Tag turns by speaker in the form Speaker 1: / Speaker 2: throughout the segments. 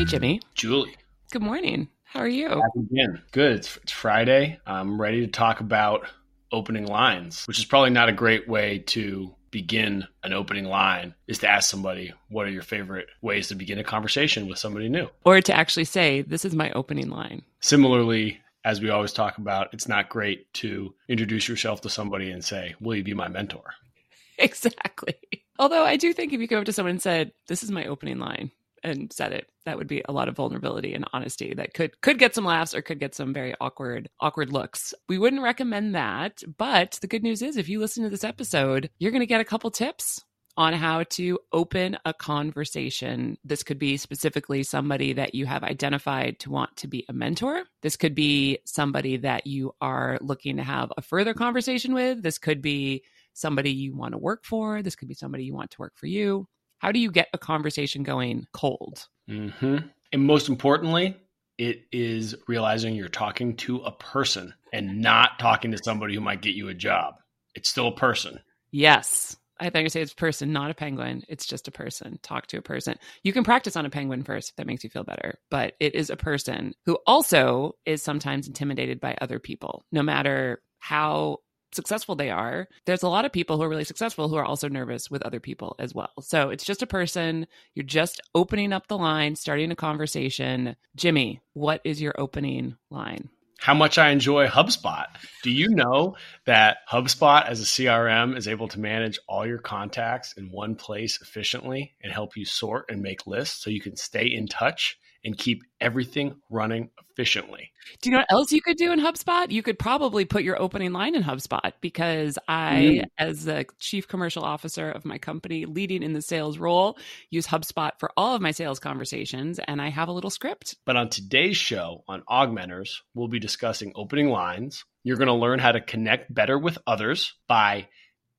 Speaker 1: Hey, mm-hmm. Jimmy.
Speaker 2: Julie.
Speaker 1: Good morning. How are you?
Speaker 2: Back again. Good. It's, it's Friday. I'm ready to talk about opening lines, which is probably not a great way to begin an opening line is to ask somebody what are your favorite ways to begin a conversation with somebody new
Speaker 1: or to actually say this is my opening line
Speaker 2: similarly as we always talk about it's not great to introduce yourself to somebody and say will you be my mentor
Speaker 1: exactly although i do think if you go up to someone and said this is my opening line and said it that would be a lot of vulnerability and honesty that could could get some laughs or could get some very awkward awkward looks we wouldn't recommend that but the good news is if you listen to this episode you're going to get a couple tips on how to open a conversation. This could be specifically somebody that you have identified to want to be a mentor. This could be somebody that you are looking to have a further conversation with. This could be somebody you want to work for. This could be somebody you want to work for you. How do you get a conversation going cold?
Speaker 2: Mm-hmm. And most importantly, it is realizing you're talking to a person and not talking to somebody who might get you a job. It's still a person.
Speaker 1: Yes. I think I say it's a person, not a penguin. It's just a person. Talk to a person. You can practice on a penguin first if that makes you feel better, but it is a person who also is sometimes intimidated by other people, no matter how successful they are, there's a lot of people who are really successful who are also nervous with other people as well. So it's just a person. You're just opening up the line, starting a conversation. Jimmy, what is your opening line?
Speaker 2: How much I enjoy HubSpot. Do you know that HubSpot as a CRM is able to manage all your contacts in one place efficiently and help you sort and make lists so you can stay in touch and keep everything running efficiently.
Speaker 1: Do you know what else you could do in HubSpot? You could probably put your opening line in HubSpot because I, mm. as the chief commercial officer of my company, leading in the sales role, use HubSpot for all of my sales conversations, and I have a little script.
Speaker 2: But on today's show on Augmenters, we'll be discussing opening lines. You're going to learn how to connect better with others by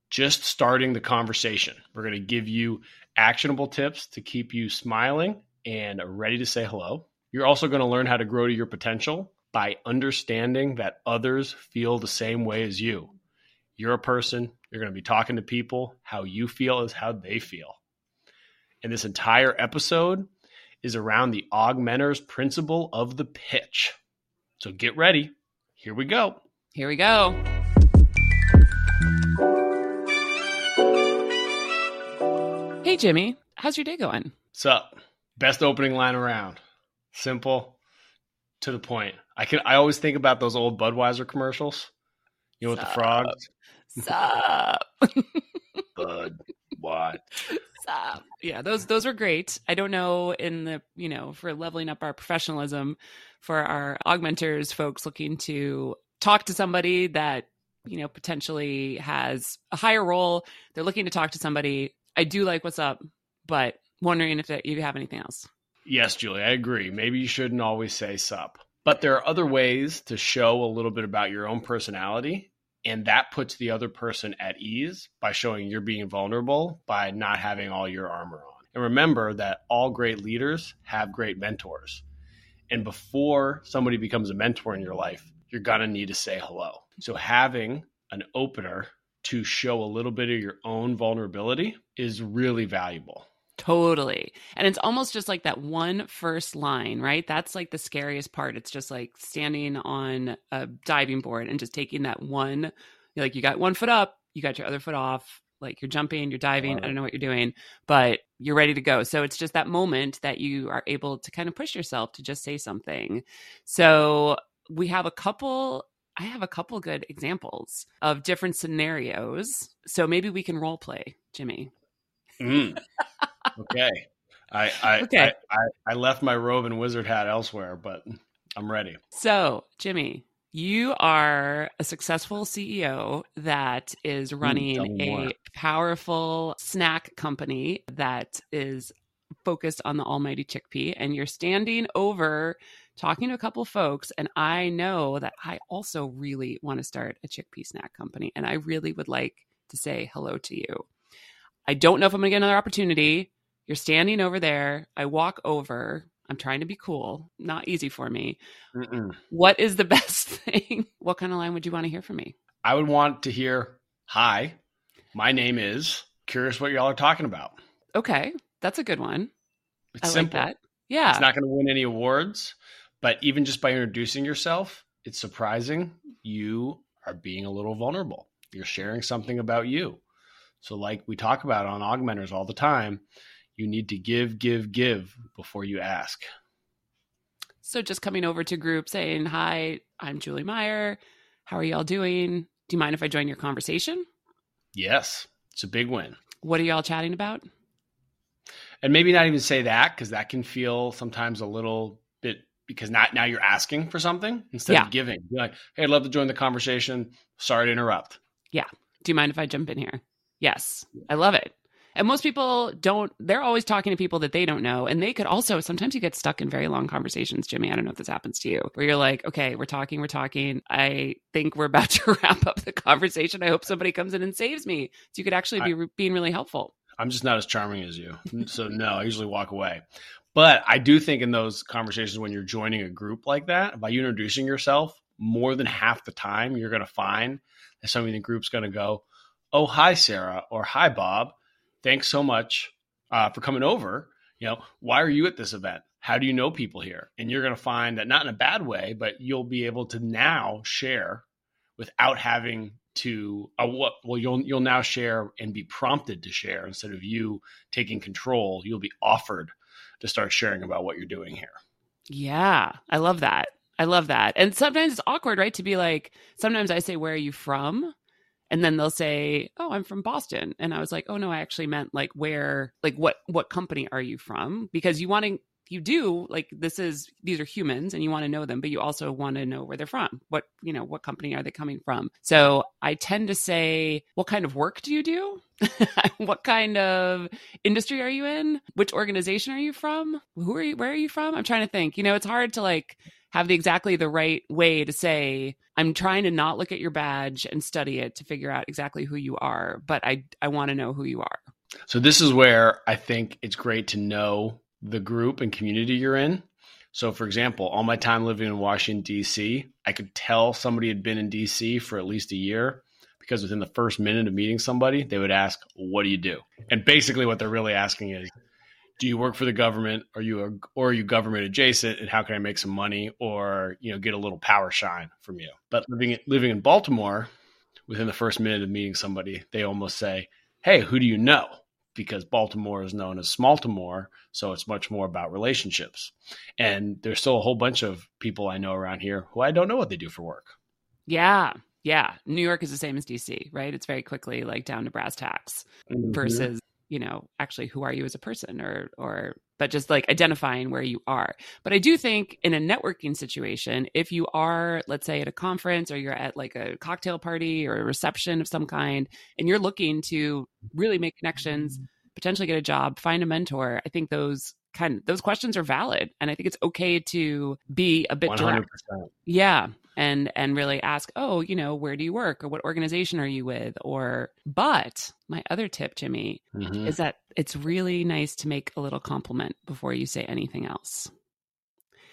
Speaker 2: just starting the conversation. We're going to give you actionable tips to keep you smiling and ready to say hello. You're also going to learn how to grow to your potential by understanding that others feel the same way as you. You're a person, you're going to be talking to people. How you feel is how they feel. And this entire episode is around the augmenters principle of the pitch. So get ready. Here we go.
Speaker 1: Here we go. Hey, Jimmy, how's your day going?
Speaker 2: What's up? Best opening line around. Simple, to the point. I can. I always think about those old Budweiser commercials. You know, with the frogs.
Speaker 1: Stop.
Speaker 2: Bud. What?
Speaker 1: Stop. Yeah, those those are great. I don't know in the you know for leveling up our professionalism for our augmenters folks looking to talk to somebody that you know potentially has a higher role. They're looking to talk to somebody. I do like what's up, but wondering if you have anything else.
Speaker 2: Yes, Julie, I agree. Maybe you shouldn't always say sup. But there are other ways to show a little bit about your own personality. And that puts the other person at ease by showing you're being vulnerable by not having all your armor on. And remember that all great leaders have great mentors. And before somebody becomes a mentor in your life, you're going to need to say hello. So having an opener to show a little bit of your own vulnerability is really valuable.
Speaker 1: Totally. And it's almost just like that one first line, right? That's like the scariest part. It's just like standing on a diving board and just taking that one, like you got one foot up, you got your other foot off, like you're jumping, you're diving, I don't know what you're doing, but you're ready to go. So it's just that moment that you are able to kind of push yourself to just say something. So we have a couple I have a couple good examples of different scenarios. So maybe we can role play, Jimmy.
Speaker 2: Mm. okay. I I, okay. I, I, I left my robe and wizard hat elsewhere, but I'm ready.
Speaker 1: So, Jimmy, you are a successful CEO that is running a powerful snack company that is focused on the almighty chickpea, and you're standing over talking to a couple folks. And I know that I also really want to start a chickpea snack company, and I really would like to say hello to you. I don't know if I'm going to get another opportunity. You're standing over there. I walk over. I'm trying to be cool. Not easy for me. What is the best thing? What kind of line would you want to hear from me?
Speaker 2: I would want to hear, Hi, my name is. Curious what y'all are talking about.
Speaker 1: Okay. That's a good one.
Speaker 2: It's
Speaker 1: I
Speaker 2: simple.
Speaker 1: like that. Yeah.
Speaker 2: It's not going to win any awards, but even just by introducing yourself, it's surprising you are being a little vulnerable. You're sharing something about you. So, like we talk about on augmenters all the time, you need to give, give, give before you ask.
Speaker 1: So, just coming over to group saying, Hi, I'm Julie Meyer. How are y'all doing? Do you mind if I join your conversation?
Speaker 2: Yes, it's a big win.
Speaker 1: What are y'all chatting about?
Speaker 2: And maybe not even say that because that can feel sometimes a little bit because not now you're asking for something instead
Speaker 1: Yeah.
Speaker 2: of giving. You're like, hey, I'd love to join the conversation. Sorry to interrupt. Yeah.
Speaker 1: Do you mind if I jump in here? Yes, I love it. And most people don't, they're always talking to people that they don't know. And they could also, sometimes you get stuck in very long conversations, Jimmy. I don't know if this happens to you, where you're like, okay, we're talking, we're talking. I think we're about to wrap up the conversation. I hope somebody comes in and saves me. So you could actually be re- being really helpful.
Speaker 2: I'm just not as charming as you. So no, I usually walk away. But I do think in those conversations when you're joining a group like that, by you introducing yourself, more than half the time you're going to find that somebody in the group's going to go, "Oh, hi Sarah," or "Hi Bob. Thanks so much uh, for coming over. You know, why are you at this event? How do you know people here?" And you're going to find that not in a bad way, but you'll be able to now share without having to uh, what well you'll you'll now share and be prompted to share instead of you taking control you'll be offered to start sharing about what you're doing here
Speaker 1: Yeah, I love that. I love that. And sometimes it's awkward, right? To be like, sometimes I say, Where are you from? And then they'll say, Oh, I'm from Boston. And I was like, Oh no, I actually meant like where, like what what company are you from? Because you want to you do like this is these are humans and you want to know them, but you also want to know where they're from. What you know, what company are they coming from? So I tend to say, What kind of work do you do? what kind of industry are you in? Which organization are you from? Who are you? Where are you from? I'm trying to think. You know, it's hard to like have the exactly the right way to say I'm trying to not look at your badge and study it to figure out exactly who you are, but I I want to know who you are.
Speaker 2: so this is where i think it's great to know the group and community you're in so for example all my time living in washington d.c i could tell somebody had been in d.c for at least a year because within the first minute of meeting somebody they would ask what do you do and basically what they're really asking is do you work for the government? Are you a, or are you government adjacent? And how can i make some money or you know get a little power shine from you? But living living in baltimore within the first minute of meeting somebody they almost say hey who do you know? Because baltimore is known as smalltimore so it's much more about relationships. And there's still a whole bunch of people i know around here who i don't know what they do for work.
Speaker 1: Yeah. Yeah. New York is the same as DC, right? It's very quickly like down to brass tacks mm-hmm. versus, you know, actually who are you as a person or or but just like identifying where you are. But I do think in a networking situation, if you are, let's say, at a conference or you're at like a cocktail party or a reception of some kind, and you're looking to really make connections, potentially get a job, find a mentor, I think those kind those questions are valid. And I think it's okay to be a bit
Speaker 2: 100%
Speaker 1: direct. Yeah. And and really ask, oh, you know, where do you work or what organization are you with? Or but my other tip, Jimmy,
Speaker 2: Mhm.
Speaker 1: is that it's really nice to make a little compliment before you say anything else.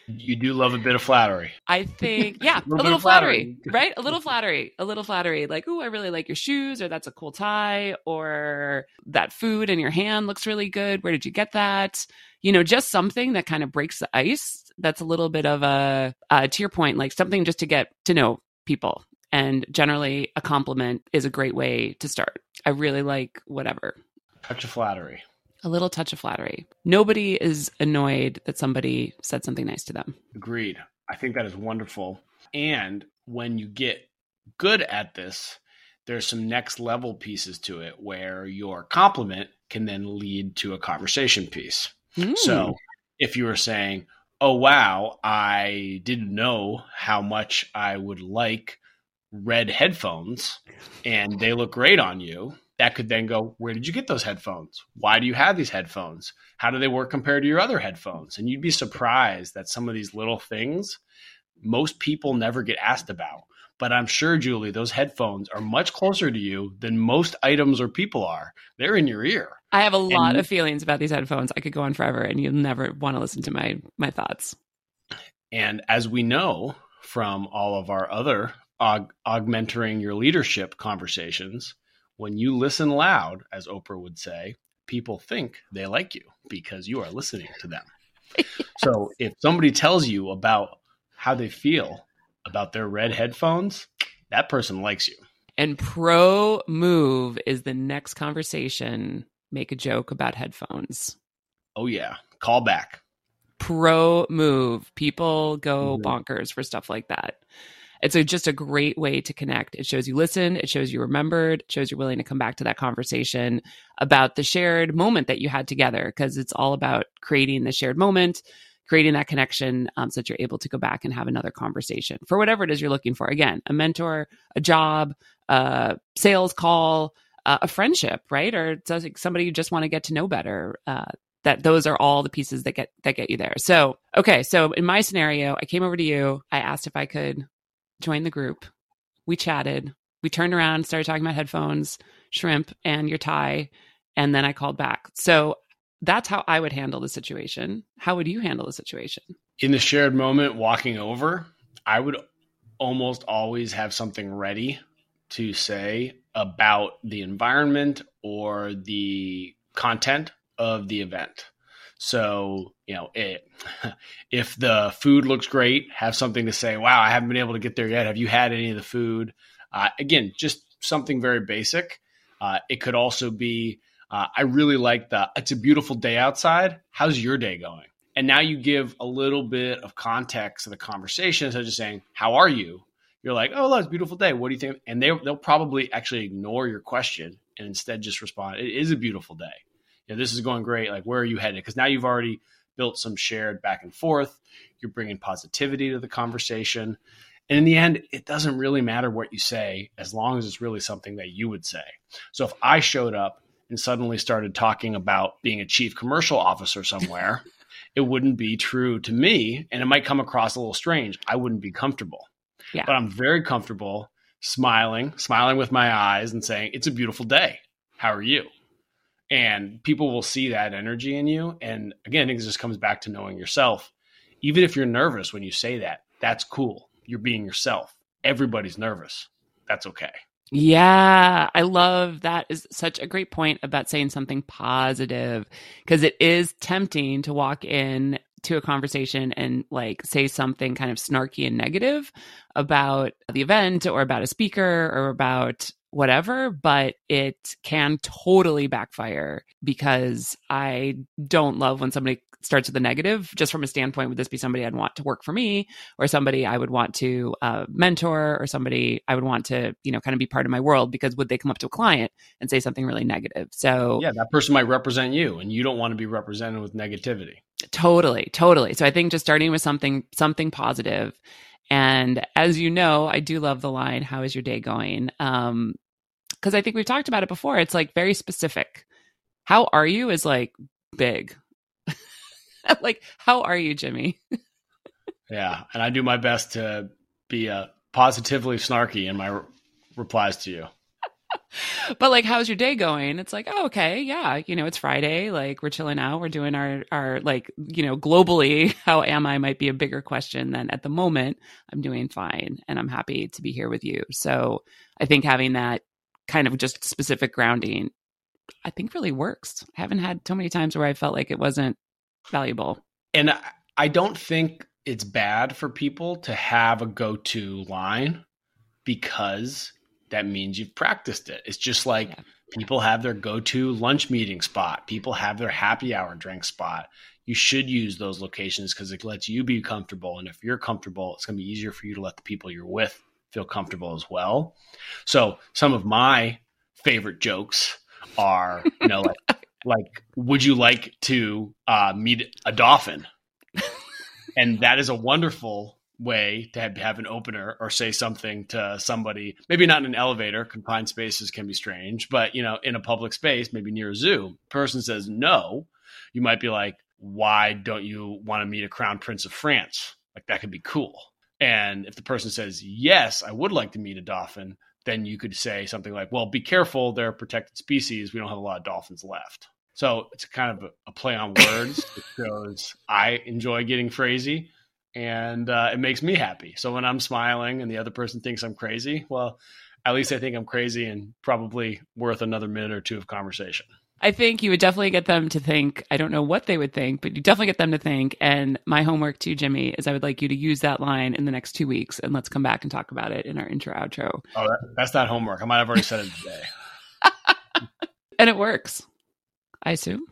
Speaker 2: You do love a bit of flattery
Speaker 1: I think, yeah, a
Speaker 2: Little bit
Speaker 1: little
Speaker 2: flattery.
Speaker 1: flattery, right? A little flattery, a little flattery. Like, oh, I really like your shoes, or that's a cool tie, or that food in your hand looks really good. Where did you get that? You know, just something that kind of breaks the ice. That's a little bit of a, uh, to your point, like something just to get to know people. And generally, a compliment is a great way to start. I really like whatever.
Speaker 2: touch of flattery
Speaker 1: A little touch of flattery. Nobody is annoyed that somebody said something nice to them.
Speaker 2: Agreed. I think that is wonderful. And when you get good at this, there's some next level pieces to it where your compliment can then lead to a conversation piece.
Speaker 1: Mm.
Speaker 2: So if you were saying, Oh, wow, I didn't know how much I would like red headphones and they look great on you. That could then go, Where did you get those headphones? Why do you have these headphones? How do they work compared to your other headphones? And you'd be surprised that some of these little things most people never get asked about. But I'm sure, Julie, those headphones are much closer to you than most items or people are. They're in your ear.
Speaker 1: I have a lot
Speaker 2: And-
Speaker 1: of feelings about these headphones. I could go on forever, and you'll never want to listen to my my thoughts.
Speaker 2: And as we know from all of our other aug- augmenting your leadership conversations, when you listen loud, as Oprah would say, people think they like you because you are listening to them. So if somebody tells you about how they feel about their red headphones, that person likes you.
Speaker 1: And pro move is the next conversation. Make a joke about headphones.
Speaker 2: Oh yeah, call back.
Speaker 1: Pro move. People go
Speaker 2: Mhm.
Speaker 1: bonkers for stuff like that. It's a, just a great way to connect. It shows you listen. It shows you remembered. It shows you're willing to come back to that conversation about the shared moment that you had together because it's all about creating the shared moment, creating that connection um, so that you're able to go back and have another conversation for whatever it is you're looking for. Again, a mentor, a job, a sales call, uh, a friendship, right? Or somebody you just want to get to know better. Uh, that those are all the pieces that get that get you there. So, okay, so in my scenario, I came over to you. I asked if I could join the group. We chatted. We turned around, started talking about headphones, shrimp, and your tie, and then I called back. So that's how I would handle the situation. How would you handle the situation?
Speaker 2: In the shared moment, walking over, I would almost always have something ready to say about the environment or the content of the event. So, you know, it, if the food looks great, have something to say, wow, I haven't been able to get there yet. Have you had any of the food? Uh, again, just something very basic. Uh, it could also be, uh, I really like the, it's a beautiful day outside. How's your day going? And now you give a little bit of context to the conversation of just saying, how are you? You're like, oh, it's a beautiful day. What do you think? And they, they'll probably actually ignore your question and instead just respond, it is a beautiful day you know, this is going great. Like, where are you headed? Because now you've already built some shared back and forth. You're bringing positivity to the conversation. And in the end, it doesn't really matter what you say as long as it's really something that you would say. So if I showed up and suddenly started talking about being a chief commercial officer somewhere, it wouldn't be true to me. And it might come across a little strange. I wouldn't be comfortable.
Speaker 1: Yeah.
Speaker 2: But I'm very comfortable smiling, smiling with my eyes and saying, It's a beautiful day. How are you? And people will see that energy in you. And again it just comes back to knowing yourself. Even if you're nervous when you say that that's cool. You're being yourself. Everybody's nervous. That's okay.
Speaker 1: Yeah, I love that. Is such a great point about saying something positive because it is tempting to walk in to a conversation and like say something kind of snarky and negative about the event or about a speaker or about whatever, but it can totally backfire because I don't love when somebody starts with a negative just from a standpoint would this be somebody I'd want to work for me or somebody I would want to uh, mentor or somebody I would want to, you know, kind of be part of my world because would they come up to a client and say something really negative? So,
Speaker 2: yeah that person might represent you and you don't want to be represented with negativity
Speaker 1: totally, totally. So I think just starting with something, something positive. And as you know, I do love the line, How is your day going? Um, because I think we've talked about it before. It's like very specific. How are you is like big. like, how are you, Jimmy?
Speaker 2: yeah and i do my best to be uh, positively snarky in my re- replies to you
Speaker 1: but like how's your day going? It's like oh okay yeah you know it's friday like we're chilling out we're doing our our like you know globally how am i might be a bigger question than at the moment. I'm doing fine and i'm happy to be here with you. So i think having that kind of just specific grounding i think really works. I haven't had so many times where i felt like it wasn't valuable.
Speaker 2: And I, don't think it's bad for people to have a go-to line because that means you've practiced it. It's just like
Speaker 1: Yeah.
Speaker 2: people have their go-to lunch meeting spot. People have their happy hour drink spot. You should use those locations because it lets you be comfortable. And if you're comfortable, it's going to be easier for you to let the people you're with feel comfortable as well. So some of my favorite jokes are, you know, like, like would you like to uh, meet a dolphin? and that is a wonderful way to have, have an opener or say something to somebody maybe not in an elevator confined spaces can be strange but you know in a public space maybe near a zoo person says no you might be like why don't you want to meet a crown prince of france? Like that could be cool. And if the person says yes i would like to meet a dolphin then you could say something like well be careful they're a protected species we don't have a lot of dolphins left. So it's kind of a, play on words. It shows i enjoy getting crazy and uh, it makes me happy. So when I'm smiling and the other person thinks I'm crazy, well, at least I think I'm crazy and probably worth another minute or two of conversation.
Speaker 1: I think you would definitely get them to think. I don't know what they would think, but you definitely get them to think. And my homework too, Jimmy, is I would like you to use that line in the next two weeks, and let's come back and talk about it in our intro outro.
Speaker 2: Oh, that, that's not homework. I might have already said it today.
Speaker 1: and it works, I assume.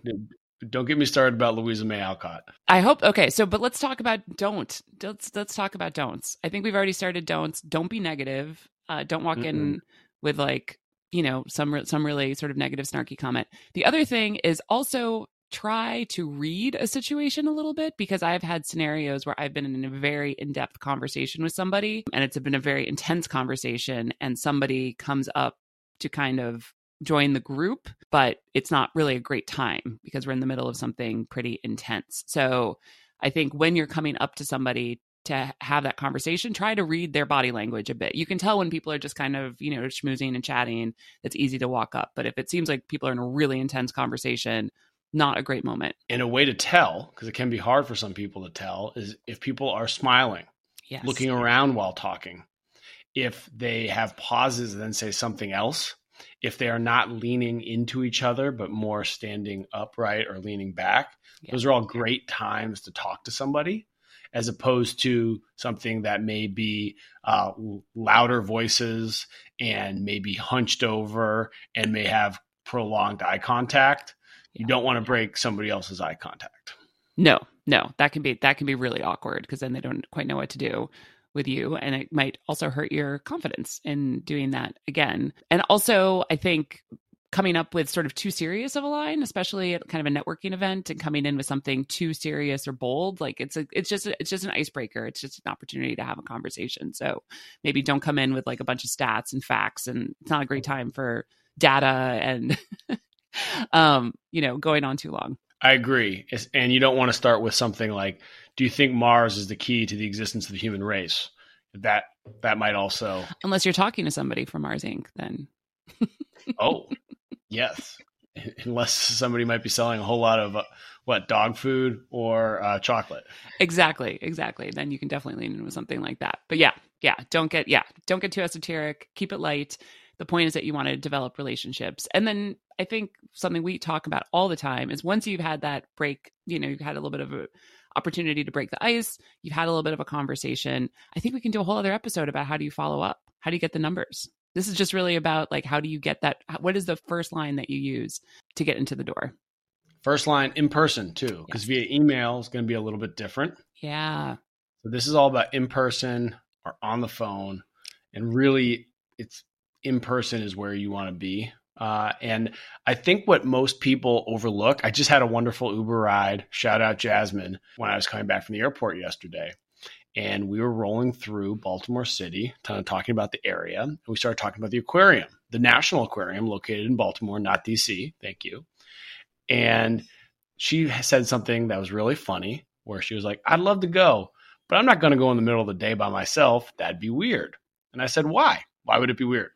Speaker 2: Don't get me started about Louisa May Alcott.
Speaker 1: I hope okay. So, but let's talk about don't. Let's let's talk about don'ts. I think we've already started don'ts. Don't be negative. Uh, don't walk
Speaker 2: Mm-mm.
Speaker 1: in with like you know some some really sort of negative snarky comment. The other thing is also try to read a situation a little bit because I've had scenarios where I've been in a very in-depth conversation with somebody and it's been a very intense conversation and somebody comes up to kind of join the group, but it's not really a great time because we're in the middle of something pretty intense. So I think when you're coming up to somebody to have that conversation, try to read their body language a bit. You can tell when people are just kind of, you know, schmoozing and chatting, it's easy to walk up. But if it seems like people are in a really intense conversation, not a great moment.
Speaker 2: And a way to tell, because it can be hard for some people to tell, is if people are smiling,
Speaker 1: Yes.
Speaker 2: looking around while talking, if they have pauses and then say something else, if they are not leaning into each other, but more standing upright or leaning back,
Speaker 1: Yeah.
Speaker 2: those are all great times to talk to somebody. As opposed to something that may be uh, louder voices and maybe hunched over and may have prolonged eye contact. You don't want to break somebody else's eye contact.
Speaker 1: No, no, that can be that can be really awkward because then they don't quite know what to do with you, and it might also hurt your confidence in doing that again. And also, I think coming up with sort of too serious of a line, especially at kind of a networking event, and coming in with something too serious or bold, like it's a it's just it's just an icebreaker. It's just an opportunity to have a conversation. So maybe don't come in with like a bunch of stats and facts, and it's not a great time for data and um you know going on too long.
Speaker 2: I agree. And you don't want to start with something like, "Do you think Mars is the key to the existence of the human race?" That that might also.
Speaker 1: Unless you're talking to somebody from Mars Inc., then
Speaker 2: Oh, yes. Unless somebody might be selling a whole lot of uh, what dog food or uh, chocolate.
Speaker 1: exactly, exactly. Then you can definitely lean in with something like that. But yeah, yeah, don't get yeah, don't get too esoteric. Keep it light. The point is that you want to develop relationships. And then I think something we talk about all the time is once you've had that break, you know, you've had a little bit of a opportunity to break the ice, you've had a little bit of a conversation. I think we can do a whole other episode about how do you follow up? How do you get the numbers? This is just really about like how do you get that what is the first line that you use to get into the door?
Speaker 2: First line in person too, because via email is going to be a little bit different.
Speaker 1: Yeah.
Speaker 2: So this is all about in person or on the phone, and really, it's in person is where you want to be. Uh, and I think what most people overlook. I just had a wonderful Uber ride. Shout out Jasmine when I was coming back from the airport yesterday, and we were rolling through Baltimore City, kind of talking about the area. And we started talking about the aquarium, the National Aquarium located in Baltimore, not DC. Thank you. And she said something that was really funny, where she was like, "I'd love to go." but I'm not going to go in the middle of the day by myself. That'd be weird. And I said, why? Why would it be weird?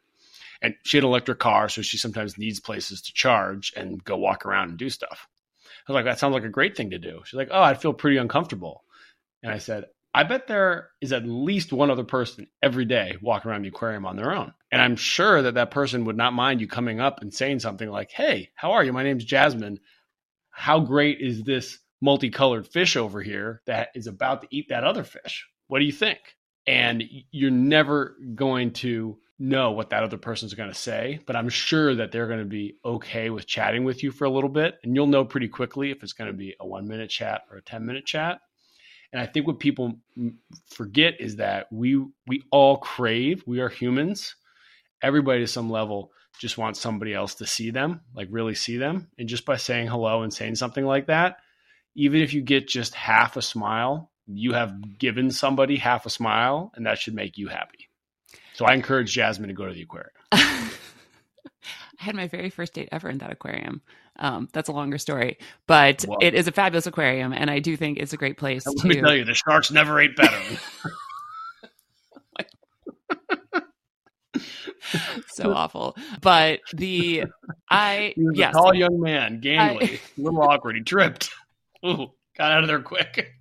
Speaker 2: And she had an electric car, so she sometimes needs places to charge and go walk around and do stuff. I was like, that sounds like a great thing to do. She's like, oh, I'd feel pretty uncomfortable. And I said, I bet there is at least one other person every day walking around the aquarium on their own. And I'm sure that that person would not mind you coming up and saying something like, hey, how are you? My name's Jasmine. How great is this multicolored fish over here that is about to eat that other fish. What do you think? And you're never going to know what that other person's going to say, but I'm sure that they're going to be okay with chatting with you for a little bit. And you'll know pretty quickly if it's going to be a one minute chat or a 10 minute chat. And I think what people forget is that we we all crave, we are humans. Everybody to some level just wants somebody else to see them, like really see them. And just by saying hello and saying something like that, even if you get just half a smile, you have given somebody half a smile, and that should make you happy. So I encourage Jasmine to go to the aquarium.
Speaker 1: I had my very first date ever in that aquarium. Um, that's a longer story, but
Speaker 2: Whoa.
Speaker 1: it is a fabulous aquarium, and I do think it's a great place
Speaker 2: Let
Speaker 1: to.
Speaker 2: me tell you, the sharks never ate better.
Speaker 1: so awful, but the I
Speaker 2: He was
Speaker 1: yes,
Speaker 2: a tall young man, gangly, a little awkward. He tripped. Ooh, got out of there quick.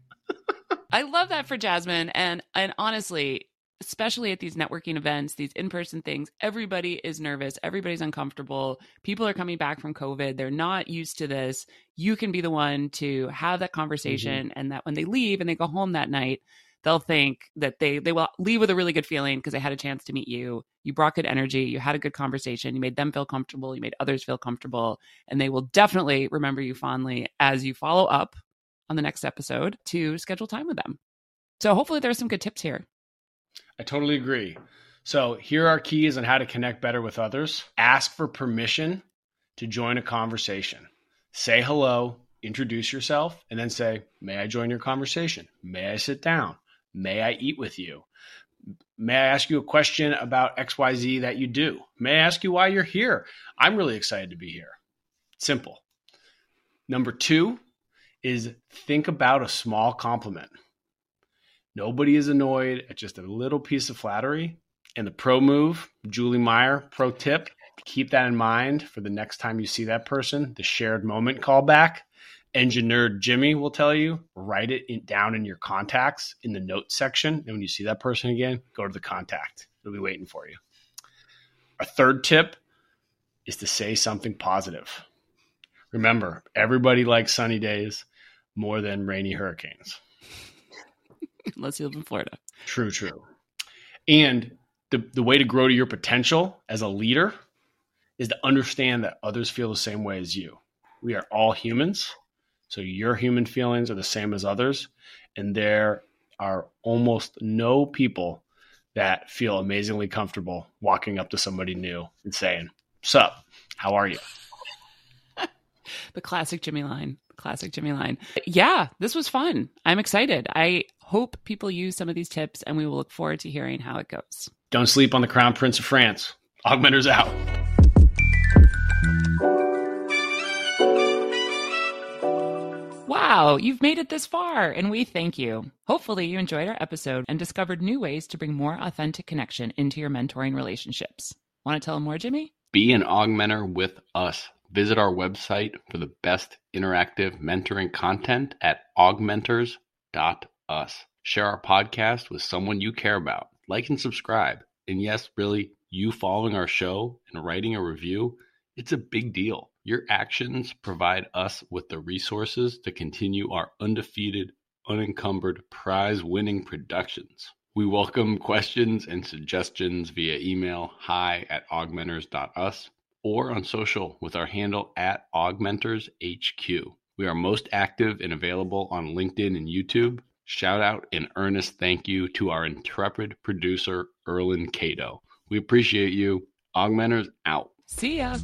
Speaker 1: I love that for Jasmine, and and honestly, especially at these networking events, these in person things, everybody is nervous. Everybody's uncomfortable. People are coming back from COVID. They're not used to this. You can be the one to have that conversation mm-hmm. and that when they leave and they go home that night, they'll think that they they will leave with a really good feeling because they had a chance to meet you you brought good energy you had a good conversation you made them feel comfortable you made others feel comfortable and they will definitely remember you fondly as you follow up on the next episode to schedule time with them so hopefully there's some good tips here
Speaker 2: i totally agree so here are keys on how to connect better with others ask for permission to join a conversation say hello introduce yourself and then say may i join your conversation may i sit down May I eat with you? May I ask you a question about XYZ that you do? May I ask you why you're here? I'm really excited to be here. Simple. Number two is think about a small compliment. Nobody is annoyed at just a little piece of flattery. And the pro move, Julie Meyer, pro tip, keep that in mind for the next time you see that person, the shared moment callback engineer Jimmy will tell you, write it in, down in your contacts in the notes section. And when you see that person again, go to the contact. It'll be waiting for you. Our third tip is to say something positive. Remember, everybody likes sunny days more than rainy hurricanes.
Speaker 1: Unless you live in Florida.
Speaker 2: True, true. And the, the way to grow to your potential as a leader is to understand that others feel the same way as you. We are all humans so your human feelings are the same as others. And there are almost no people that feel amazingly comfortable walking up to somebody new and saying, Sup, how are you?
Speaker 1: The classic Jimmy line. Classic Jimmy line. Yeah, this was fun. I'm excited. I hope people use some of these tips and we will look forward to hearing how it goes.
Speaker 2: Don't sleep on the Crown Prince of France. Augmenters out.
Speaker 1: Wow, you've made it this far, and we thank you. Hopefully, you enjoyed our episode and discovered new ways to bring more authentic connection into your mentoring relationships. Want to tell them more, Jimmy?
Speaker 3: Be an augmenter with us. Visit our website for the best interactive mentoring content at augmenters.us. Share our podcast with someone you care about. Like and subscribe. And yes, really, you following our show and writing a review, it's a big deal. Your actions provide us with the resources to continue our undefeated, unencumbered, prize winning productions. We welcome questions and suggestions via email hi at augmenters.us or on social with our handle at augmentershq. We are most active and available on LinkedIn and YouTube. Shout out and earnest thank you to our intrepid producer, Erlin Cato. We appreciate you. Augmenters out.
Speaker 1: See ya.